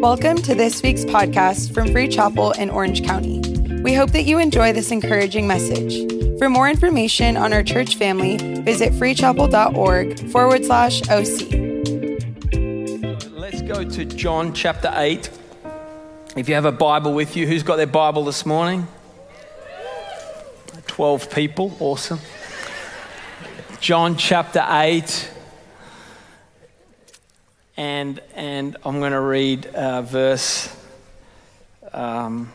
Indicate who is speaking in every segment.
Speaker 1: Welcome to this week's podcast from Free Chapel in Orange County. We hope that you enjoy this encouraging message. For more information on our church family, visit freechapel.org forward slash OC.
Speaker 2: Let's go to John chapter 8. If you have a Bible with you, who's got their Bible this morning? 12 people, awesome. John chapter 8. And, and I'm going to read uh, verse um,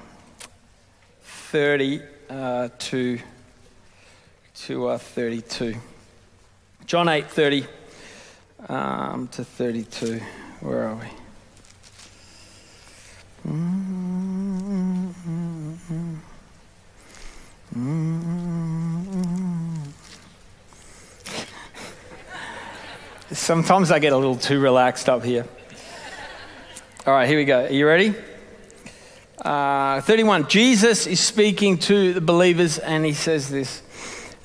Speaker 2: 30 uh, to, to uh, 32. John 8 30 um, to 32. Where are we? Sometimes I get a little too relaxed up here. All right, here we go. Are you ready? Uh, 31. Jesus is speaking to the believers and he says this.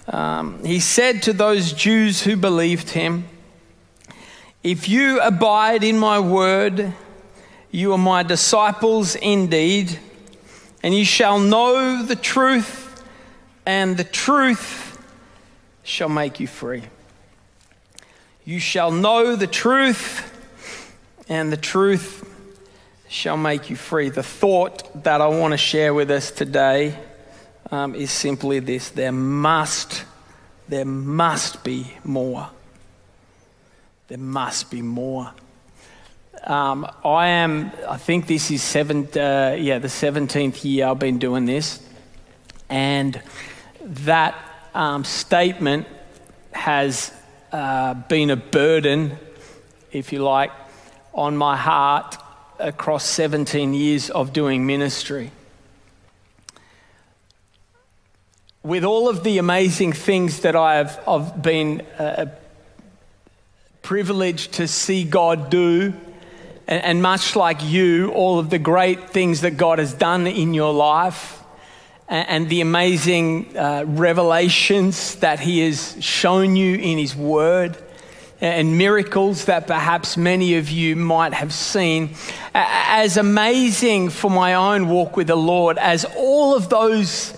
Speaker 2: Um, he said to those Jews who believed him, If you abide in my word, you are my disciples indeed, and you shall know the truth, and the truth shall make you free. You shall know the truth, and the truth shall make you free. The thought that I want to share with us today um, is simply this there must, there must be more. There must be more. Um, I am, I think this is seven, uh, yeah, the 17th year I've been doing this. And that um, statement has uh, been a burden, if you like, on my heart across 17 years of doing ministry. With all of the amazing things that I have I've been uh, privileged to see God do, and, and much like you, all of the great things that God has done in your life, and the amazing uh, revelations that He has shown you in His Word and miracles that perhaps many of you might have seen. As amazing for my own walk with the Lord as all of those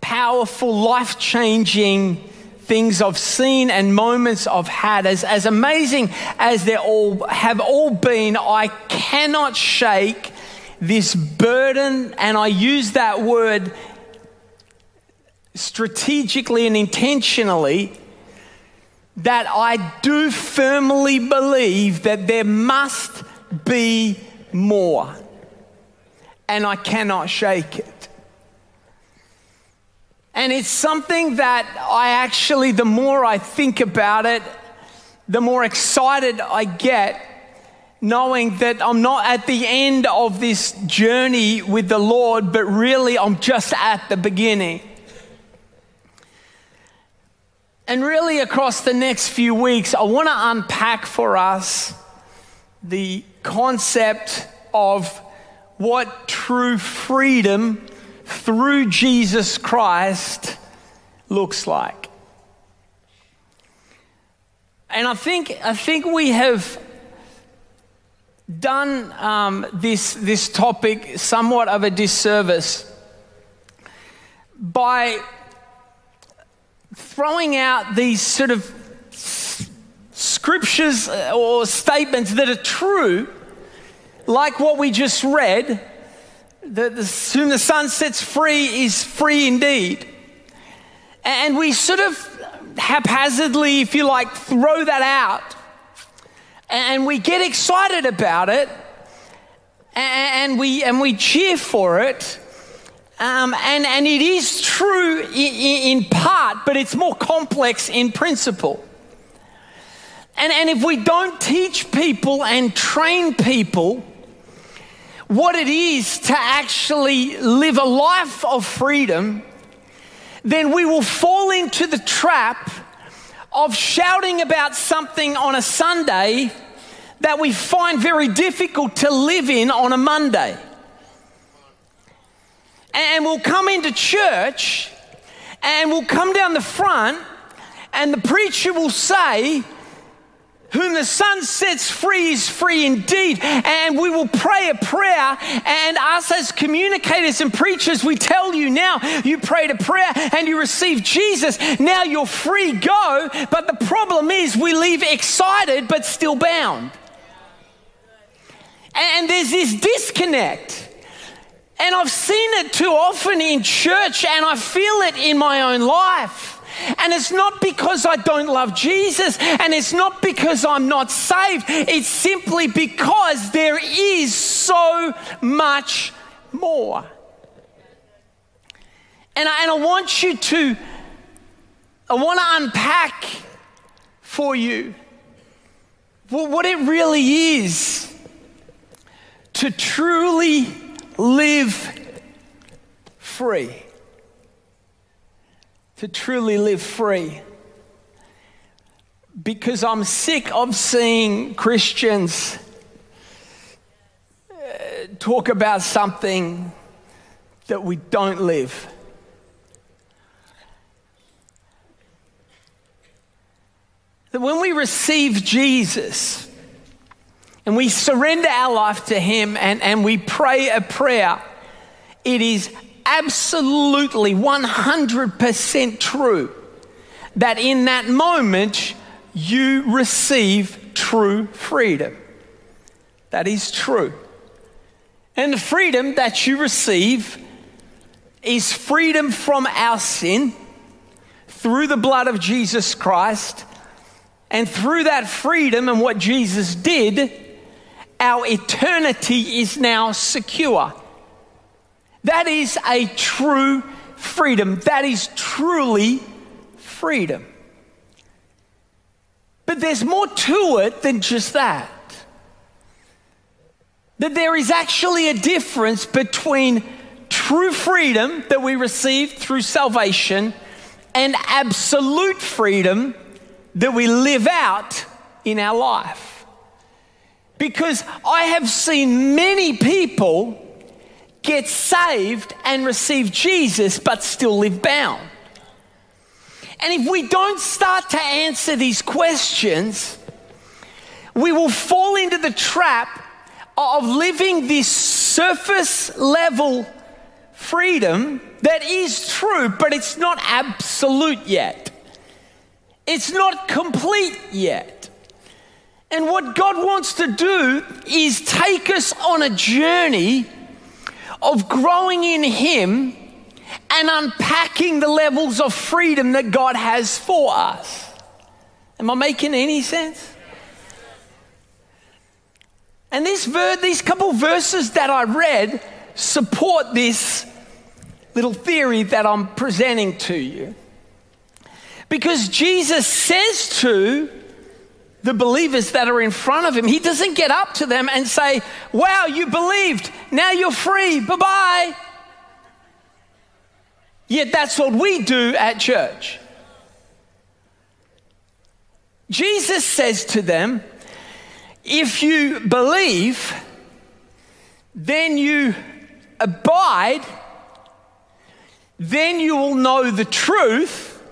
Speaker 2: powerful, life changing things I've seen and moments I've had, as, as amazing as they all have all been, I cannot shake this burden, and I use that word strategically and intentionally, that I do firmly believe that there must be more. And I cannot shake it. And it's something that I actually, the more I think about it, the more excited I get knowing that I'm not at the end of this journey with the Lord, but really I'm just at the beginning. And really, across the next few weeks, I want to unpack for us the concept of what true freedom through Jesus Christ looks like. And I think, I think we have done um, this, this topic somewhat of a disservice by throwing out these sort of scriptures or statements that are true, like what we just read that whom the Son sets free is free indeed. And we sort of haphazardly, if you like, throw that out and we get excited about it and we, and we cheer for it. Um, and, and it is true in, in part, but it's more complex in principle. And, and if we don't teach people and train people what it is to actually live a life of freedom, then we will fall into the trap of shouting about something on a Sunday that we find very difficult to live in on a Monday. And we'll come into church and we'll come down the front, and the preacher will say, Whom the Son sets free is free indeed. And we will pray a prayer. And us as communicators and preachers, we tell you now, you prayed a prayer and you received Jesus. Now you're free, go. But the problem is, we leave excited but still bound. And there's this disconnect. And I've seen it too often in church, and I feel it in my own life. And it's not because I don't love Jesus, and it's not because I'm not saved. It's simply because there is so much more. And I, and I want you to, I want to unpack for you what it really is to truly live free to truly live free. Because I'm sick of seeing Christians uh, talk about something that we don't live. That when we receive Jesus and we surrender our life to Him and, and we pray a prayer, it is absolutely 100% true that in that moment you receive true freedom. That is true. And the freedom that you receive is freedom from our sin through the blood of Jesus Christ. And through that freedom and what Jesus did, our eternity is now secure. That is a true freedom. That is truly freedom. But there's more to it than just that. That there is actually a difference between true freedom that we receive through salvation and absolute freedom that we live out in our life. Because I have seen many people get saved and receive Jesus, but still live bound. And if we don't start to answer these questions, we will fall into the trap of living this surface level freedom that is true, but it's not absolute yet. It's not complete yet. And what God wants to do is take us on a journey of growing in Him and unpacking the levels of freedom that God has for us. Am I making any sense? And this ver- these couple verses that I read support this little theory that I'm presenting to you. Because Jesus says to the believers that are in front of him. He doesn't get up to them and say, Wow, you believed. Now you're free. Bye bye. Yet that's what we do at church. Jesus says to them, If you believe, then you abide, then you will know the truth,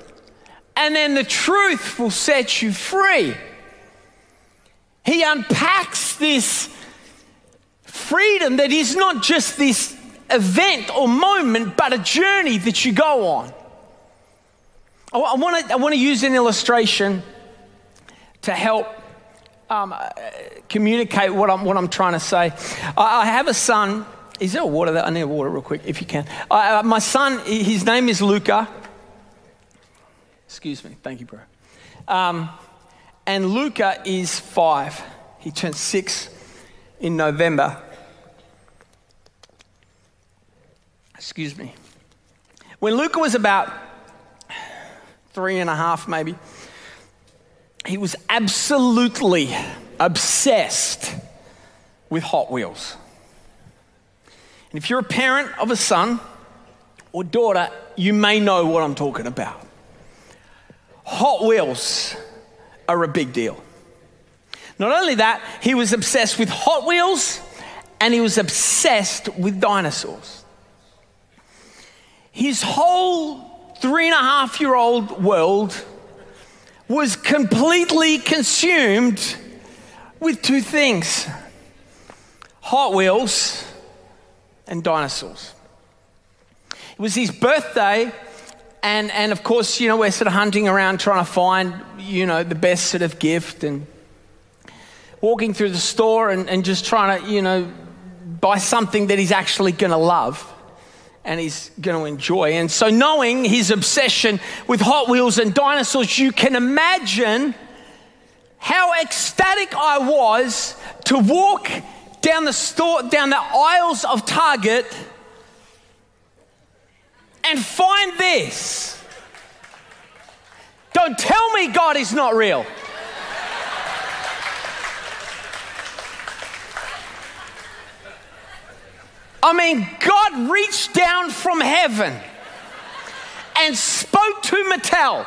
Speaker 2: and then the truth will set you free. He unpacks this freedom that is not just this event or moment, but a journey that you go on. I want to I want to use an illustration to help um, uh, communicate what I'm, what I'm trying to say. I, I have a son. Is there water there? I need water real quick, if you can. Uh, my son, his name is Luca. Excuse me. Thank you, bro. Um, and Luca is five. He turned six in November. Excuse me. When Luca was about three and a half, maybe, he was absolutely obsessed with Hot Wheels. And if you're a parent of a son or daughter, you may know what I'm talking about. Hot Wheels are a big deal. Not only that, he was obsessed with Hot Wheels and he was obsessed with dinosaurs. His whole three and a half year old world was completely consumed with two things Hot Wheels and dinosaurs. It was his birthday, and, and of course, you know, we're sort of hunting around trying to find, you know, the best sort of gift and walking through the store and, and just trying to, you know, buy something that he's actually going to love and he's going to enjoy. And so, knowing his obsession with Hot Wheels and dinosaurs, you can imagine how ecstatic I was to walk down the store, down the aisles of Target and find this. Don't tell me God is not real. I mean, God reached down from heaven and spoke to Mattel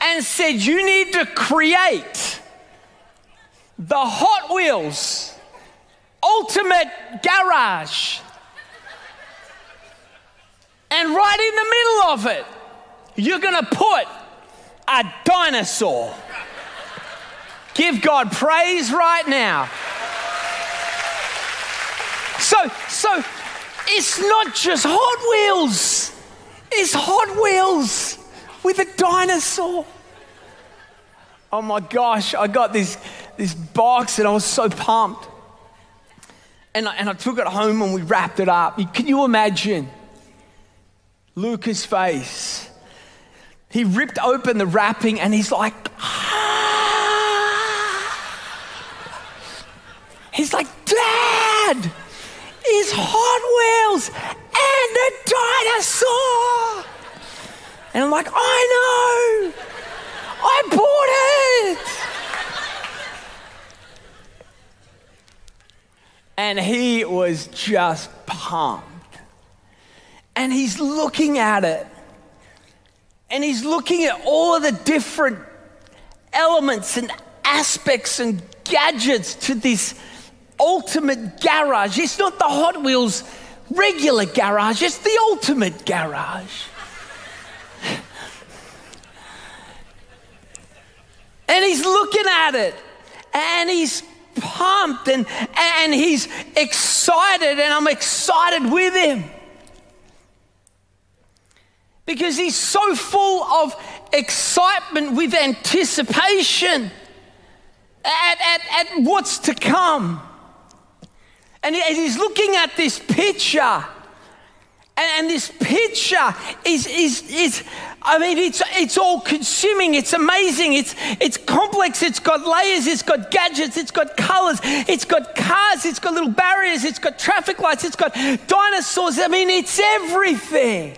Speaker 2: and said, You need to create the Hot Wheels Ultimate Garage. And right in the middle of it, you're going to put a dinosaur. Give God praise right now. So, so it's not just Hot Wheels, it's Hot Wheels with a dinosaur. Oh my gosh, I got this, this box and I was so pumped. And I, and I took it home and we wrapped it up. Can you imagine Luca's face? He ripped open the wrapping and he's like, ah. He's like, Dad, is Hot Wheels and a dinosaur. And I'm like, I know. I bought it. And he was just pumped. And he's looking at it. And he's looking at all of the different elements and aspects and gadgets to this ultimate garage. It's not the Hot Wheels regular garage, it's the ultimate garage. and he's looking at it and he's pumped and, and he's excited, and I'm excited with him. Because he's so full of excitement with anticipation at, at, at what's to come. And he's looking at this picture. And, this picture is, is, is I mean, it's, it's all consuming. It's amazing. It's, it's complex. It's got layers. It's got gadgets. It's got colors. It's got cars. It's got little barriers. It's got traffic lights. It's got dinosaurs. I mean, it's everything.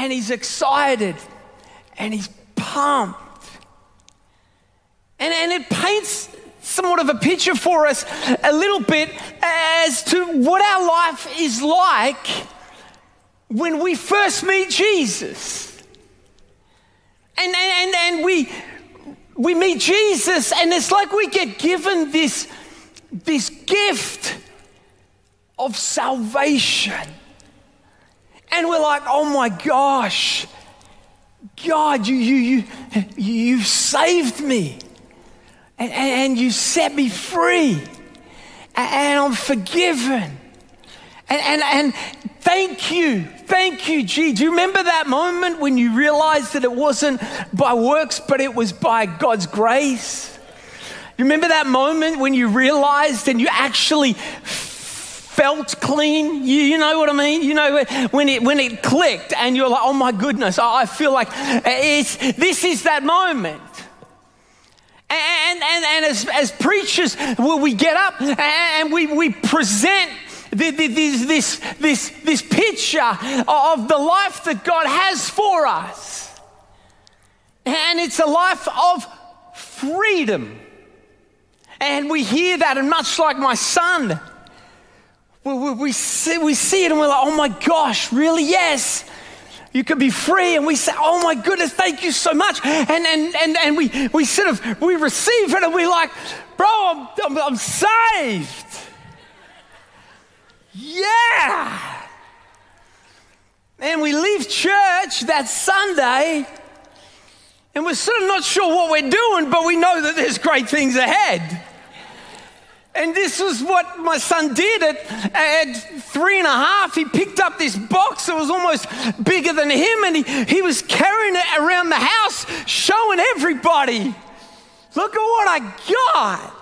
Speaker 2: And he's excited and he's pumped. And, and it paints somewhat of a picture for us a little bit as to what our life is like when we first meet Jesus. And, and, and we, we meet Jesus, and it's like we get given this, this gift of salvation. And we're like, oh my gosh, God, you, you, you, you've saved me and, and you set me free, and I'm forgiven. And, and, and thank you, thank you, G. Do you remember that moment when you realized that it wasn't by works, but it was by God's grace? You remember that moment when you realized and you actually felt clean. You, you, know what I mean? You know when it when it clicked and you're like, oh my goodness, I, I feel like it's this is that moment. And, and, and as, as preachers, we get up and we, we present this, this, this, this picture of the life that God has for us. And it's a life of freedom. And we hear that, and much like my son, we, we, we, see, we see it and we're like, oh my gosh, really? Yes. You could be free. And we say, Oh my goodness, thank you so much. And, and, and, and we, we sort of, we receive it and we're like, Bro, I'm, I'm, I'm saved. Yeah. And we leave church that Sunday and we're sort of not sure what we're doing, but we know that there's great things ahead. And this was what my son did at, at three and a half. He picked up this box that was almost bigger than him and he, he was carrying it around the house, showing everybody, look at what I got.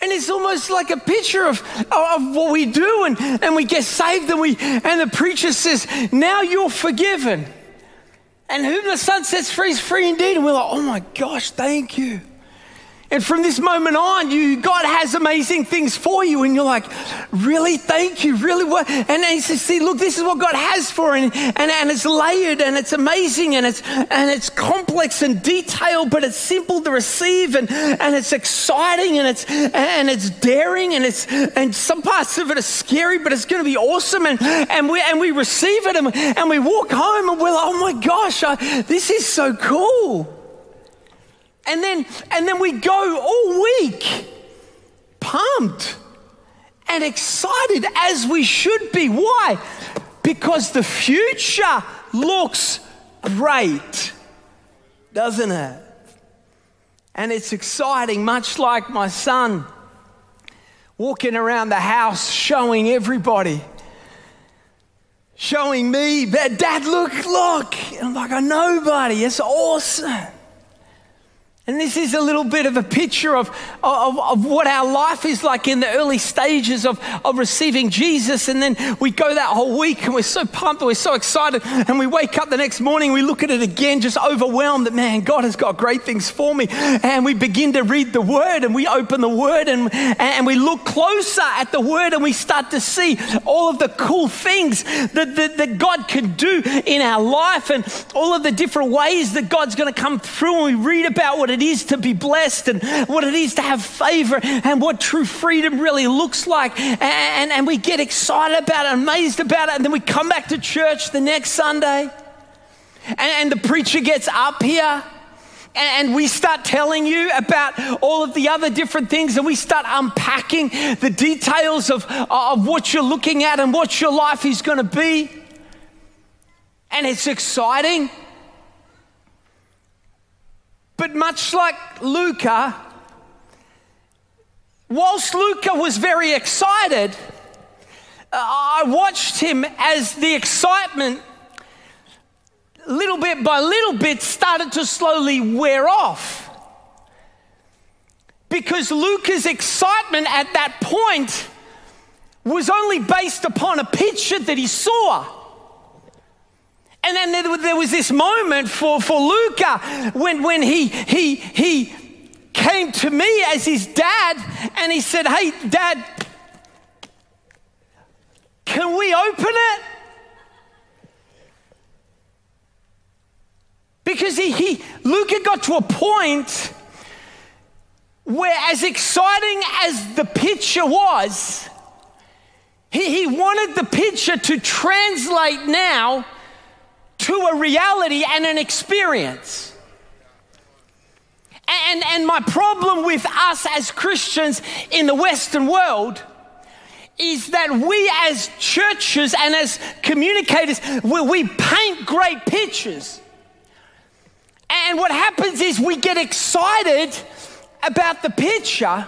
Speaker 2: And it's almost like a picture of, of what we do, and, and we get saved, and, we, and the preacher says, Now you're forgiven. And whom the Son sets free is free indeed. And we're like, Oh my gosh, thank you. And from this moment on, you God has amazing things for you, and you're like, really, thank you, really? What? And he says, see, look, this is what God has for, and, and and it's layered, and it's amazing, and it's and it's complex and detailed, but it's simple to receive, and and it's exciting, and it's and it's daring, and it's and some parts of it are scary, but it's going to be awesome, and and we and we receive it, and, and we walk home, and we're like, oh my gosh, I, this is so cool. And then, and then we go all week pumped and excited as we should be. Why? Because the future looks great, doesn't it? And it's exciting, much like my son walking around the house showing everybody, showing me, Dad, look, look. And I'm like, I nobody. It's awesome. And this is a little bit of a picture of, of, of, what our life is like in the early stages of, of receiving Jesus. And then we go that whole week and we're so pumped, and we're so excited. And we wake up the next morning, we look at it again, just overwhelmed that, man, God has got great things for me. And we begin to read the Word and we open the Word and, and we look closer at the Word and we start to see all of the cool things that, that, that God can do in our life and all of the different ways that God's going to come through. And we read about what it it is to be blessed and what it is to have favor and what true freedom really looks like. And, and, and we get excited about it, amazed about it, and then we come back to church the next Sunday and, and the preacher gets up here and we start telling you about all of the other different things and we start unpacking the details of, of what you're looking at and what your life is going to be. And it's exciting. But much like Luca, whilst Luca was very excited, uh, I watched him as the excitement, little bit by little bit, started to slowly wear off. Because Luca's excitement at that point was only based upon a picture that he saw. And then there was this moment for, for Luca when, when he, he, he came to me as his dad and he said, Hey, dad, can we open it? Because he, he Luca got to a point where, as exciting as the picture was, he, he wanted the picture to translate now to a reality and an experience. And, and my problem with us as Christians in the Western world is that we as churches and as communicators, we, we paint great pictures. And what happens is we get excited about the picture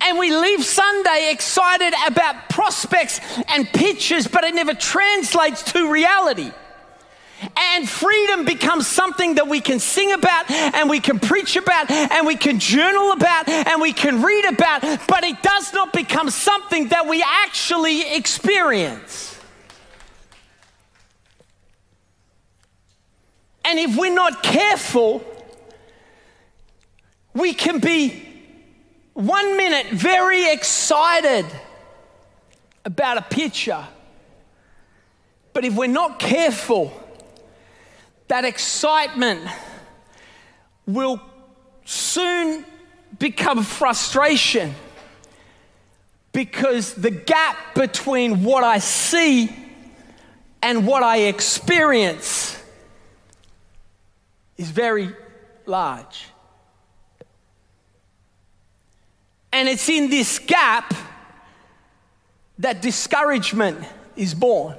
Speaker 2: and we leave Sunday excited about prospects and pictures, but it never translates to reality. And freedom becomes something that we can sing about and we can preach about and we can journal about and we can read about, but it does not become something that we actually experience. And if we're not careful, we can be one minute very excited about a picture, but if we're not careful, that excitement will soon become frustration because the gap between what I see and what I experience is very large. And it's in this gap that discouragement is born.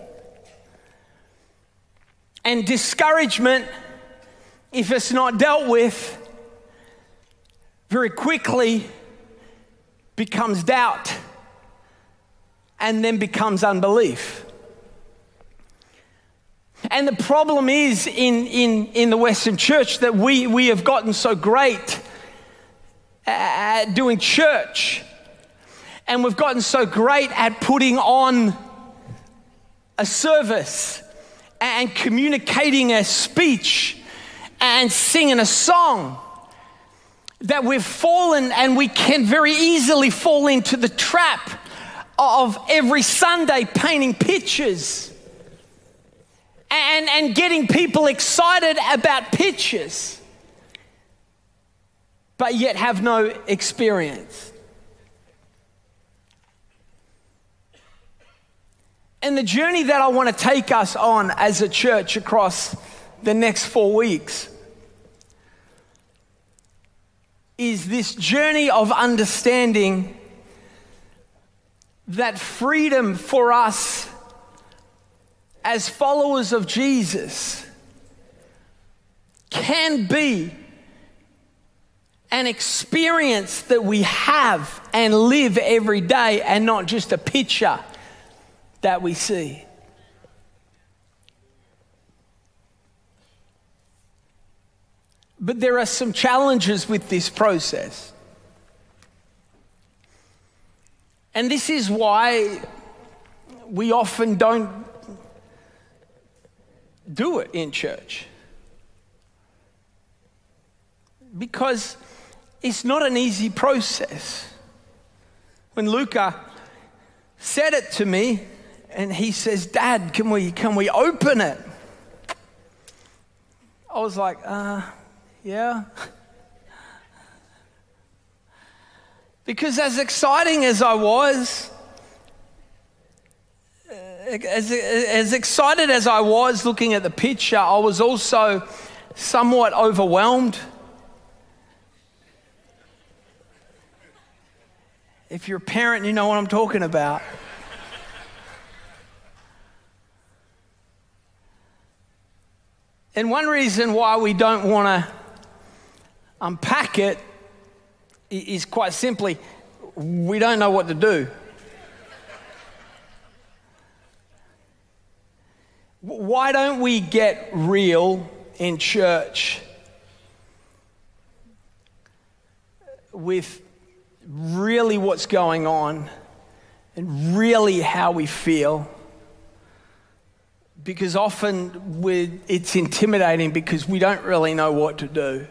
Speaker 2: And discouragement, if it's not dealt with, very quickly becomes doubt and then becomes unbelief. And the problem is in, in, in the Western church that we, we have gotten so great at doing church, and we've gotten so great at putting on a service and communicating a speech and singing a song that we've fallen and we can very easily fall into the trap of every Sunday painting pictures and, and getting people excited about pictures, but yet have no experience. And the journey that I want to take us on as a church across the next four weeks is this journey of understanding that freedom for us as followers of Jesus can be an experience that we have and live every day and not just a picture that we see. But there are some challenges with this process. And this is why we often don't do it in church. Because it's not an easy process. When Luca said it to me, and he says, Dad, can we, can we open it? I was like, uh, yeah. because as exciting as I was, as, as excited as I was looking at the picture, I was also somewhat overwhelmed. If you're a parent, you know what I'm talking about. And one reason why we don't want to unpack it is quite simply we don't know what to do. Why don't we get real in church with really what's going on and really how we feel? Because often it's intimidating because we don't really know what to do.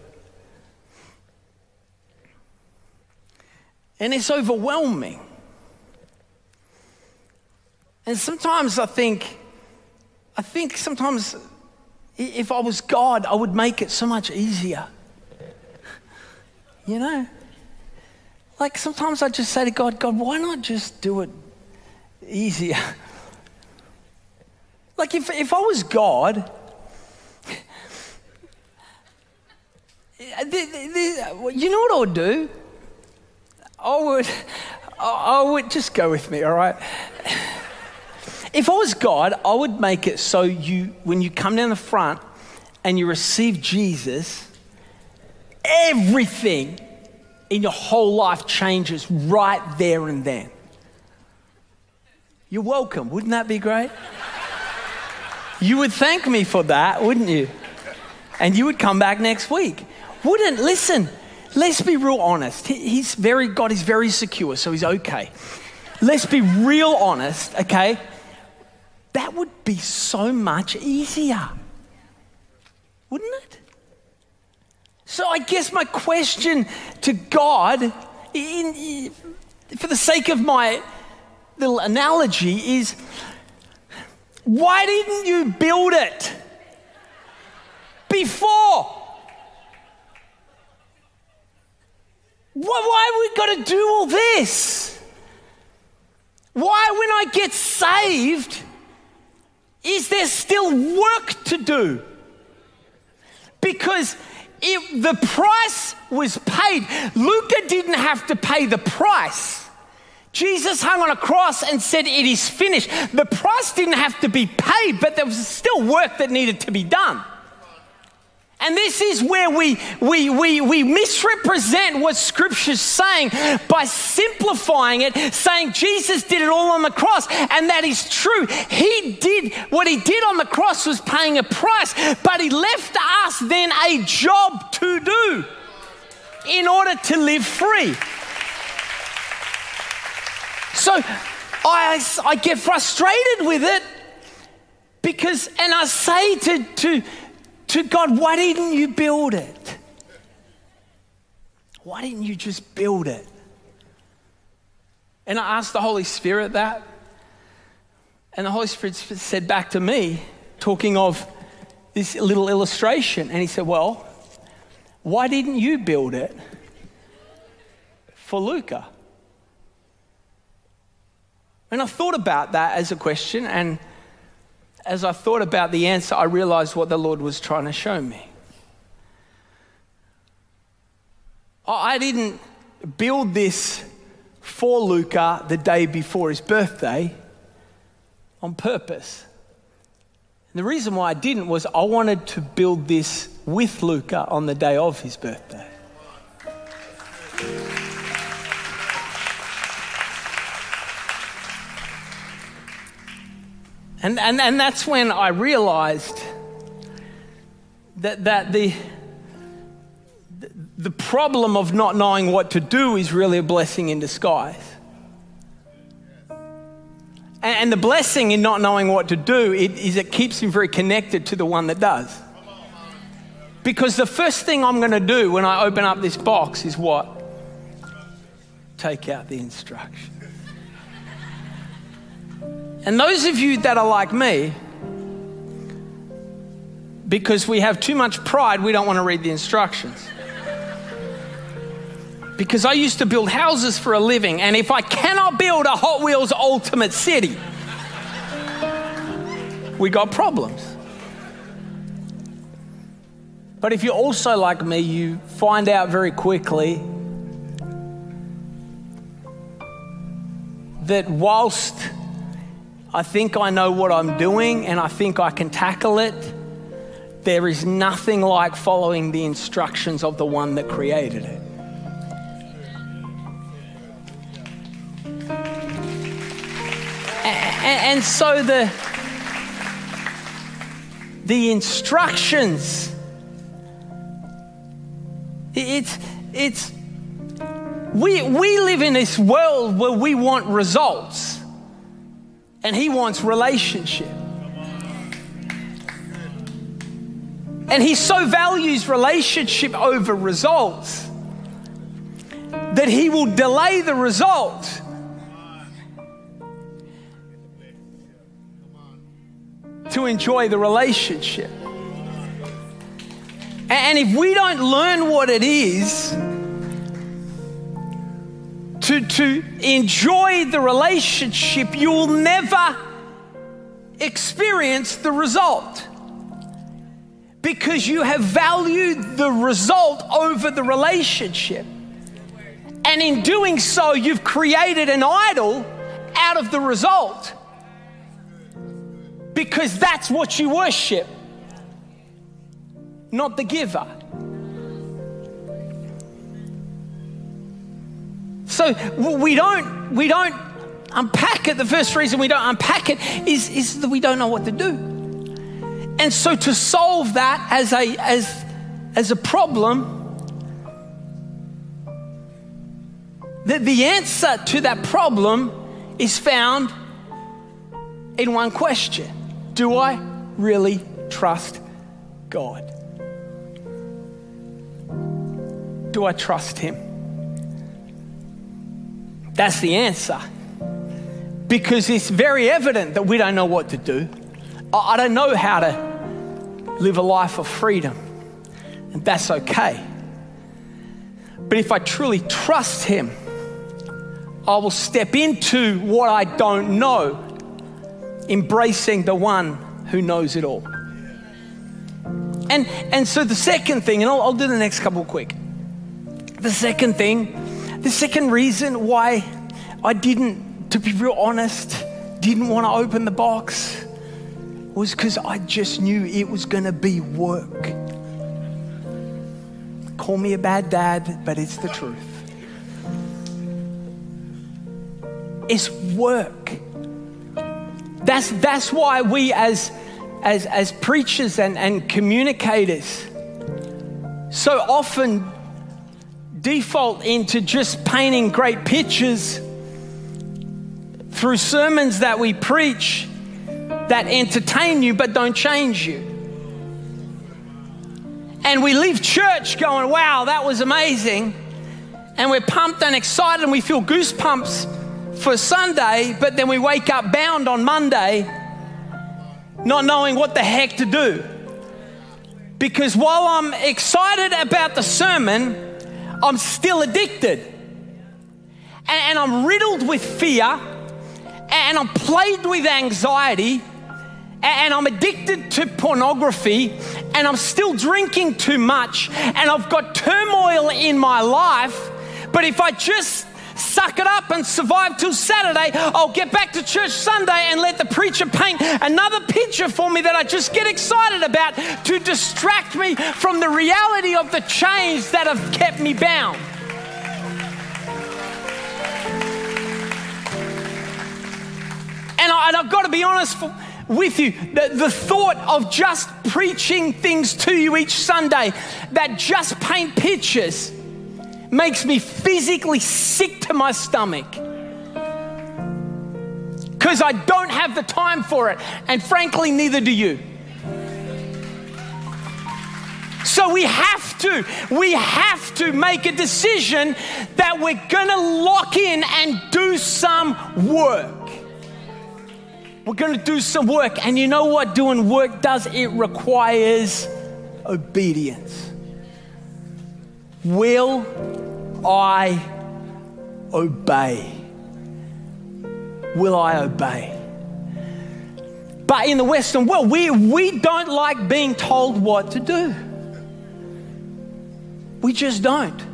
Speaker 2: And it's overwhelming. And sometimes I think, I think sometimes if I was God, I would make it so much easier. You know? Like sometimes I just say to God, God, why not just do it easier? Like if, if I was God, you know what I would do? I would, I would just go with me, all right? If I was God, I would make it so you, when you come down the front and you receive Jesus, everything in your whole life changes right there and then. You're welcome. Wouldn't that be great? You would thank me for that, wouldn't you? And you would come back next week. Wouldn't, listen, let's be real honest. He's very, God is very secure, so he's okay. Let's be real honest, okay? That would be so much easier, wouldn't it? So I guess my question to God, in, for the sake of my little analogy, is why didn't you build it before? Why, have we got to do all this? Why, when I get saved, is there still work to do? Because if the price was paid, Luca didn't have to pay the price Jesus hung on a cross and said, It is finished. The price didn't have to be paid, but there was still work that needed to be done. And this is where we, we, we, we misrepresent what Scripture's saying by simplifying it, saying Jesus did it all on the cross. And that is true. He did what he did on the cross was paying a price, but he left us then a job to do in order to live free. So I, I get frustrated with it because, and I say to, to, to God, why didn't you build it? Why didn't you just build it? And I asked the Holy Spirit that. And the Holy Spirit said back to me, talking of this little illustration, and He said, Well, why didn't you build it for Luca? And I thought about that as a question, and as I thought about the answer, I realized what the Lord was trying to show me. I didn't build this for Luca the day before his birthday on purpose. And the reason why I didn't was I wanted to build this with Luca on the day of his birthday. And, and, and that's when I realized that, that the, the problem of not knowing what to do is really a blessing in disguise. And, the blessing in not knowing what to do is it keeps me very connected to the one that does. Because the first thing I'm going to do when I open up this box is what? Take out the instructions. And those of you that are like me, because we have too much pride, we don't want to read the instructions. Because I used to build houses for a living, and if I cannot build a Hot Wheels Ultimate City, we got problems. But if you're also like me, you find out very quickly that whilst I think I know what I'm doing and I think I can tackle it. There is nothing like following the instructions of the one that created it. And, so the, the instructions, it's, it's, we, we live in this world where we want results and he wants relationship. And he so values relationship over results that he will delay the result to enjoy the relationship. And if we don't learn what it is, to, to enjoy the relationship, you will never experience the result because you have valued the result over the relationship. And in doing so, you've created an idol out of the result because that's what you worship, not the giver. So we don't, we don't unpack it. The first reason we don't unpack it is, is that we don't know what to do. And so to solve that as a, as, as a problem, that the answer to that problem is found in one question Do I really trust God? Do I trust Him? That's the answer. Because it's very evident that we don't know what to do. I don't know how to live a life of freedom, and that's okay. But if I truly trust Him, I will step into what I don't know, embracing the one who knows it all. And, and so the second thing, and I'll, I'll do the next couple quick. The second thing the second reason why I didn't, to be real honest, didn't want to open the box was because I just knew it was going to be work. Call me a bad dad, but it's the truth. It's work. That's, that's why we, as, as, as preachers and, and communicators, so often default into just painting great pictures through sermons that we preach that entertain you but don't change you. And we leave church going, wow, that was amazing. And we're pumped and excited and we feel goosebumps for Sunday, but then we wake up bound on Monday, not knowing what the heck to do. Because while I'm excited about the sermon, I'm still addicted. And, I'm riddled with fear, and I'm plagued with anxiety. And I'm addicted to pornography. And I'm still drinking too much. And I've got turmoil in my life, but if I just suck it up and survive till Saturday, I'll get back to church Sunday and let the preacher paint another picture for me that I just get excited about to distract me from the reality of the chains that have kept me bound. And, I, have got to be honest, for, with you. The, the thought of just preaching things to you each Sunday that just paint pictures makes me physically sick to my stomach because I don't have the time for it. And frankly, neither do you. So we have to, we have to make a decision that we're gonna lock in and do some work. We're going to do some work. And you know what doing work does? It requires obedience. Will I obey? Will I obey? But in the Western world, we, we don't like being told what to do. We just don't.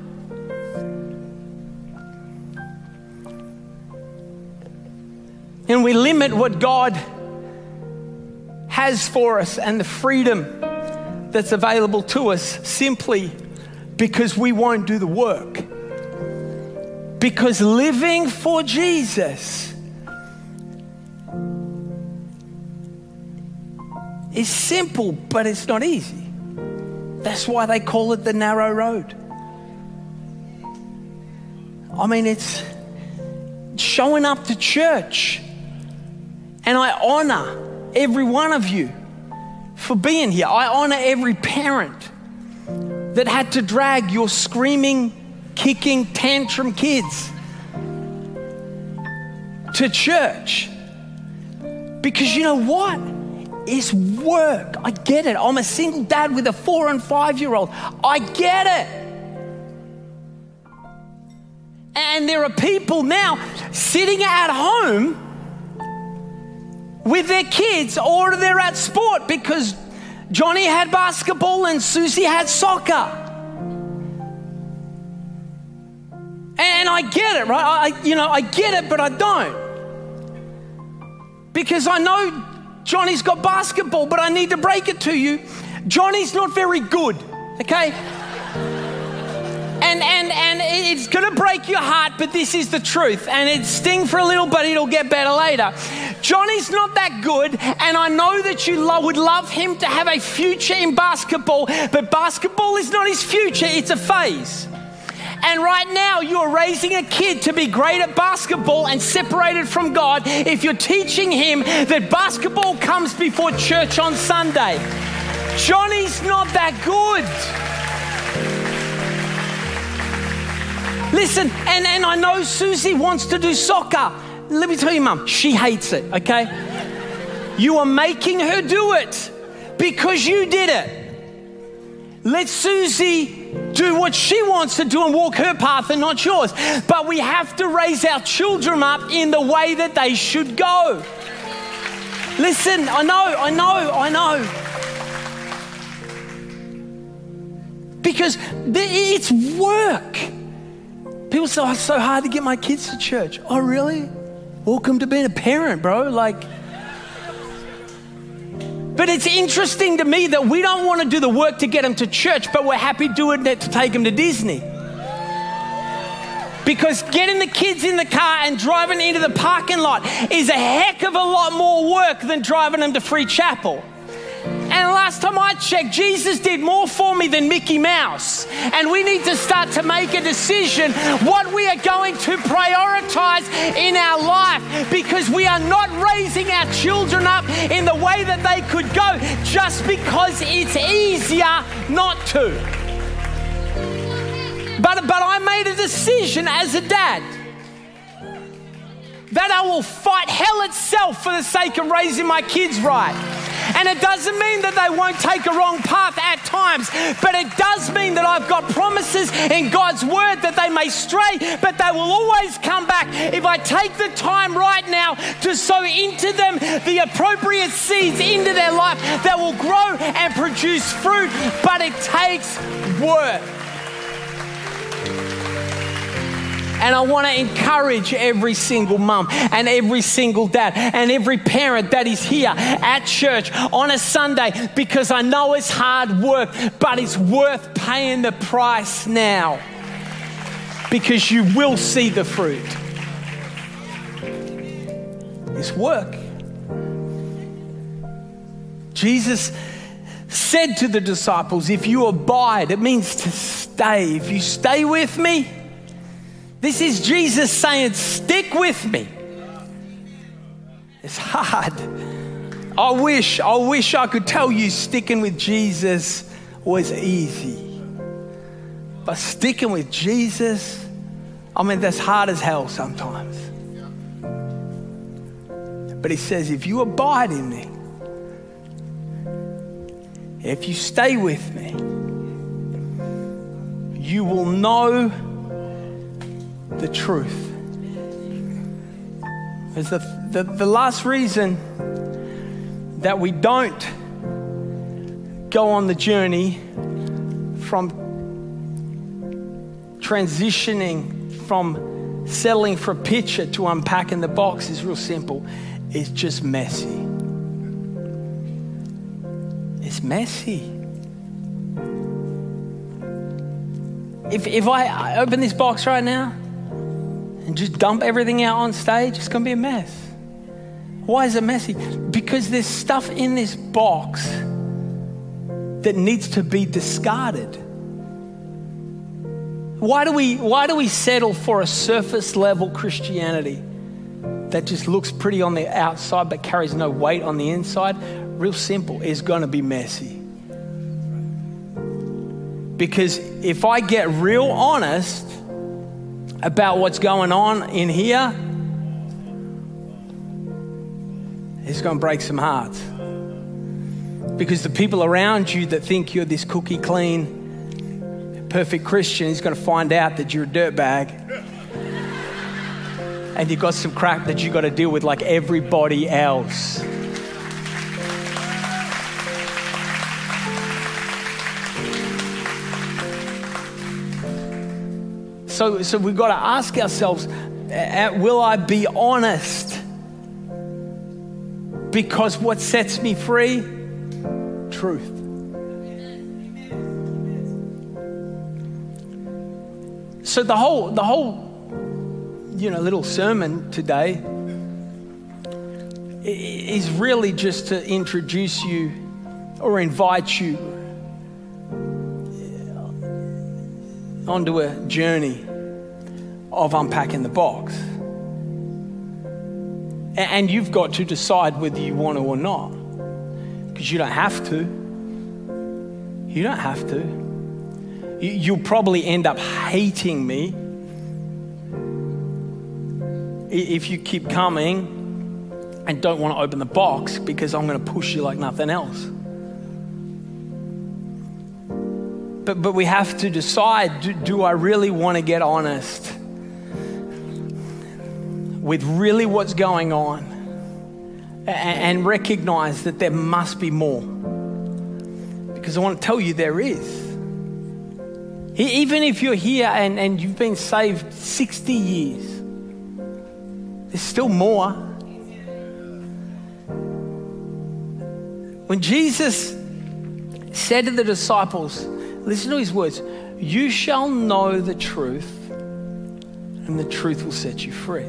Speaker 2: and we limit what God has for us and the freedom that's available to us simply because we won't do the work. Because living for Jesus is simple, but it's not easy. That's why they call it the narrow road. I mean, it's showing up to church and I honor every one of you for being here. I honor every parent that had to drag your screaming, kicking, tantrum kids to church. Because you know what? It's work. I get it. I'm a single dad with a four and five year old. I get it. And there are people now sitting at home with their kids or they're at sport because Johnny had basketball and Susie had soccer. And I get it, right? I, you know, I get it, but I don't. Because I know Johnny's got basketball, but I need to break it to you. Johnny's not very good, okay? and, and, and it's going to break your heart, but this is the truth. And it sting for a little, but it'll get better later. Johnny's not that good, and I know that you lo- would love him to have a future in basketball, but basketball is not his future, it's a phase. And right now, you're raising a kid to be great at basketball and separated from God if you're teaching him that basketball comes before church on Sunday. Johnny's not that good. Listen, and, and I know Susie wants to do soccer. Let me tell you, mum, she hates it, okay? You are making her do it because you did it. Let Susie do what she wants to do and walk her path and not yours. But we have to raise our children up in the way that they should go. Listen, I know, I know, I know. Because it's work. People say, oh, it's so hard to get my kids to church. Oh, really? Welcome to being a parent, bro. Like, but it's interesting to me that we don't want to do the work to get them to church, but we're happy doing it to take them to Disney. Because getting the kids in the car and driving into the parking lot is a heck of a lot more work than driving them to Free Chapel. Last time I checked, Jesus did more for me than Mickey Mouse. And we need to start to make a decision what we are going to prioritize in our life because we are not raising our children up in the way that they could go just because it's easier not to. But, but I made a decision as a dad that I will fight hell itself for the sake of raising my kids right. And it doesn't mean that they won't take a wrong path at times, but it does mean that I've got promises in God's word that they may stray, but they will always come back if I take the time right now to sow into them the appropriate seeds into their life that will grow and produce fruit. But it takes work. And I want to encourage every single mum and every single dad and every parent that is here at church on a Sunday because I know it's hard work, but it's worth paying the price now because you will see the fruit. It's work. Jesus said to the disciples, If you abide, it means to stay. If you stay with me, this is Jesus saying, Stick with me. It's hard. I wish, I wish I could tell you sticking with Jesus was easy. But sticking with Jesus, I mean, that's hard as hell sometimes. But he says, if you abide in me, if you stay with me, you will know the truth. Is the, the, the last reason that we don't go on the journey from transitioning from settling for a picture to unpacking the box is real simple. It's just messy. It's messy. If, if I open this box right now, and just dump everything out on stage, it's going to be a mess. Why is it messy? Because there's stuff in this box that needs to be discarded. Why do we, why do we settle for a surface level Christianity that just looks pretty on the outside but carries no weight on the inside? Real simple, it's going to be messy. Because if I get real honest, about what's going on in here, it's going to break some hearts. Because the people around you that think you're this cookie clean, perfect Christian is going to find out that you're a dirtbag. and you've got some crap that you've got to deal with like everybody else. So, so we've got to ask ourselves will I be honest? Because what sets me free? Truth. So the whole, the whole, you know, little sermon today is really just to introduce you or invite you onto a journey of unpacking the box. And you've got to decide whether you want to or not. Because you don't have to. You don't have to. You'll probably end up hating me if you keep coming and don't want to open the box because I'm going to push you like nothing else. But, but we have to decide do, do I really want to get honest with really what's going on and, recognize that there must be more? Because I want to tell you there is. Even if you're here and, and you've been saved 60 years, there's still more. When Jesus said to the disciples, listen to his words, you shall know the truth, and the truth will set you free.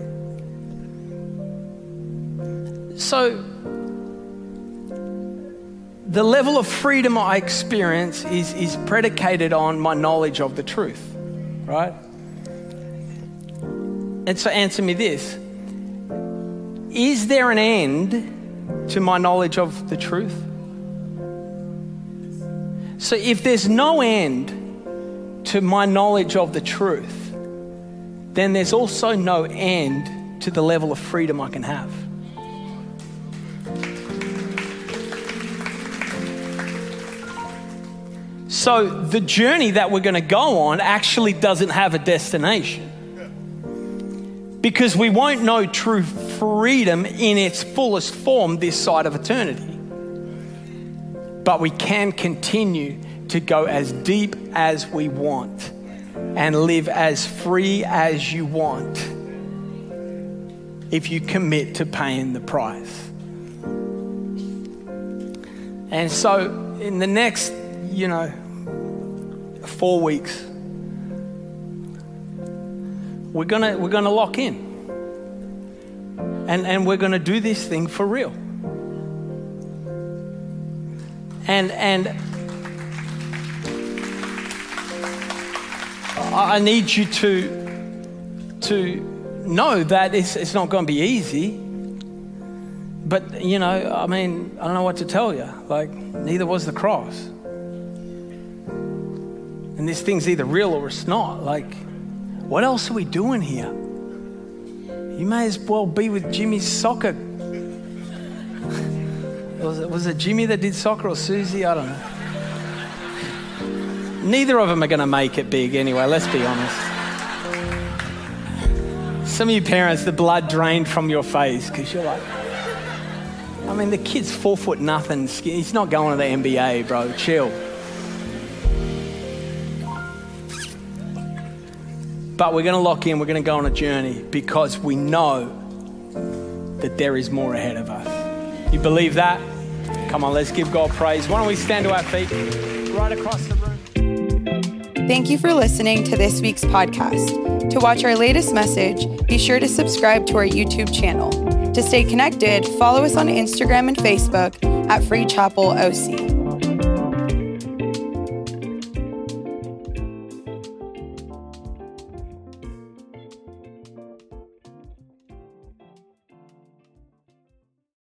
Speaker 2: So, the level of freedom I experience is, is predicated on my knowledge of the truth, right? And so, answer me this Is there an end to my knowledge of the truth? So, if there's no end to my knowledge of the truth, then there's also no end to the level of freedom I can have. So, the journey that we're going to go on actually doesn't have a destination. Because we won't know true freedom in its fullest form this side of eternity. But we can continue to go as deep as we want and live as free as you want if you commit to paying the price. And so, in the next, you know, four weeks, we're gonna, we're gonna lock in. And, and we're gonna do this thing for real. And, and I need you to, to know that it's, it's not going to be easy. But, you know, I mean, I don't know what to tell you. Like, neither was the cross. And this thing's either real or it's not. Like, what else are we doing here? You may as well be with Jimmy's soccer. was, it, was it Jimmy that did soccer or Susie? I don't know. Neither of them are going to make it big anyway, let's be honest. Some of you parents, the blood drained from your face because you're like, I mean, the kid's four foot nothing. He's not going to the NBA, bro. Chill. But we're going to lock in, we're going to go on a journey because we know that there is more ahead of us. You believe that? Come on, let's give God praise. Why don't we stand to our feet right across the room?
Speaker 1: Thank you for listening to this week's podcast. To watch our latest message, be sure to subscribe to our YouTube channel. To stay connected, follow us on Instagram and Facebook at Free Chapel OC.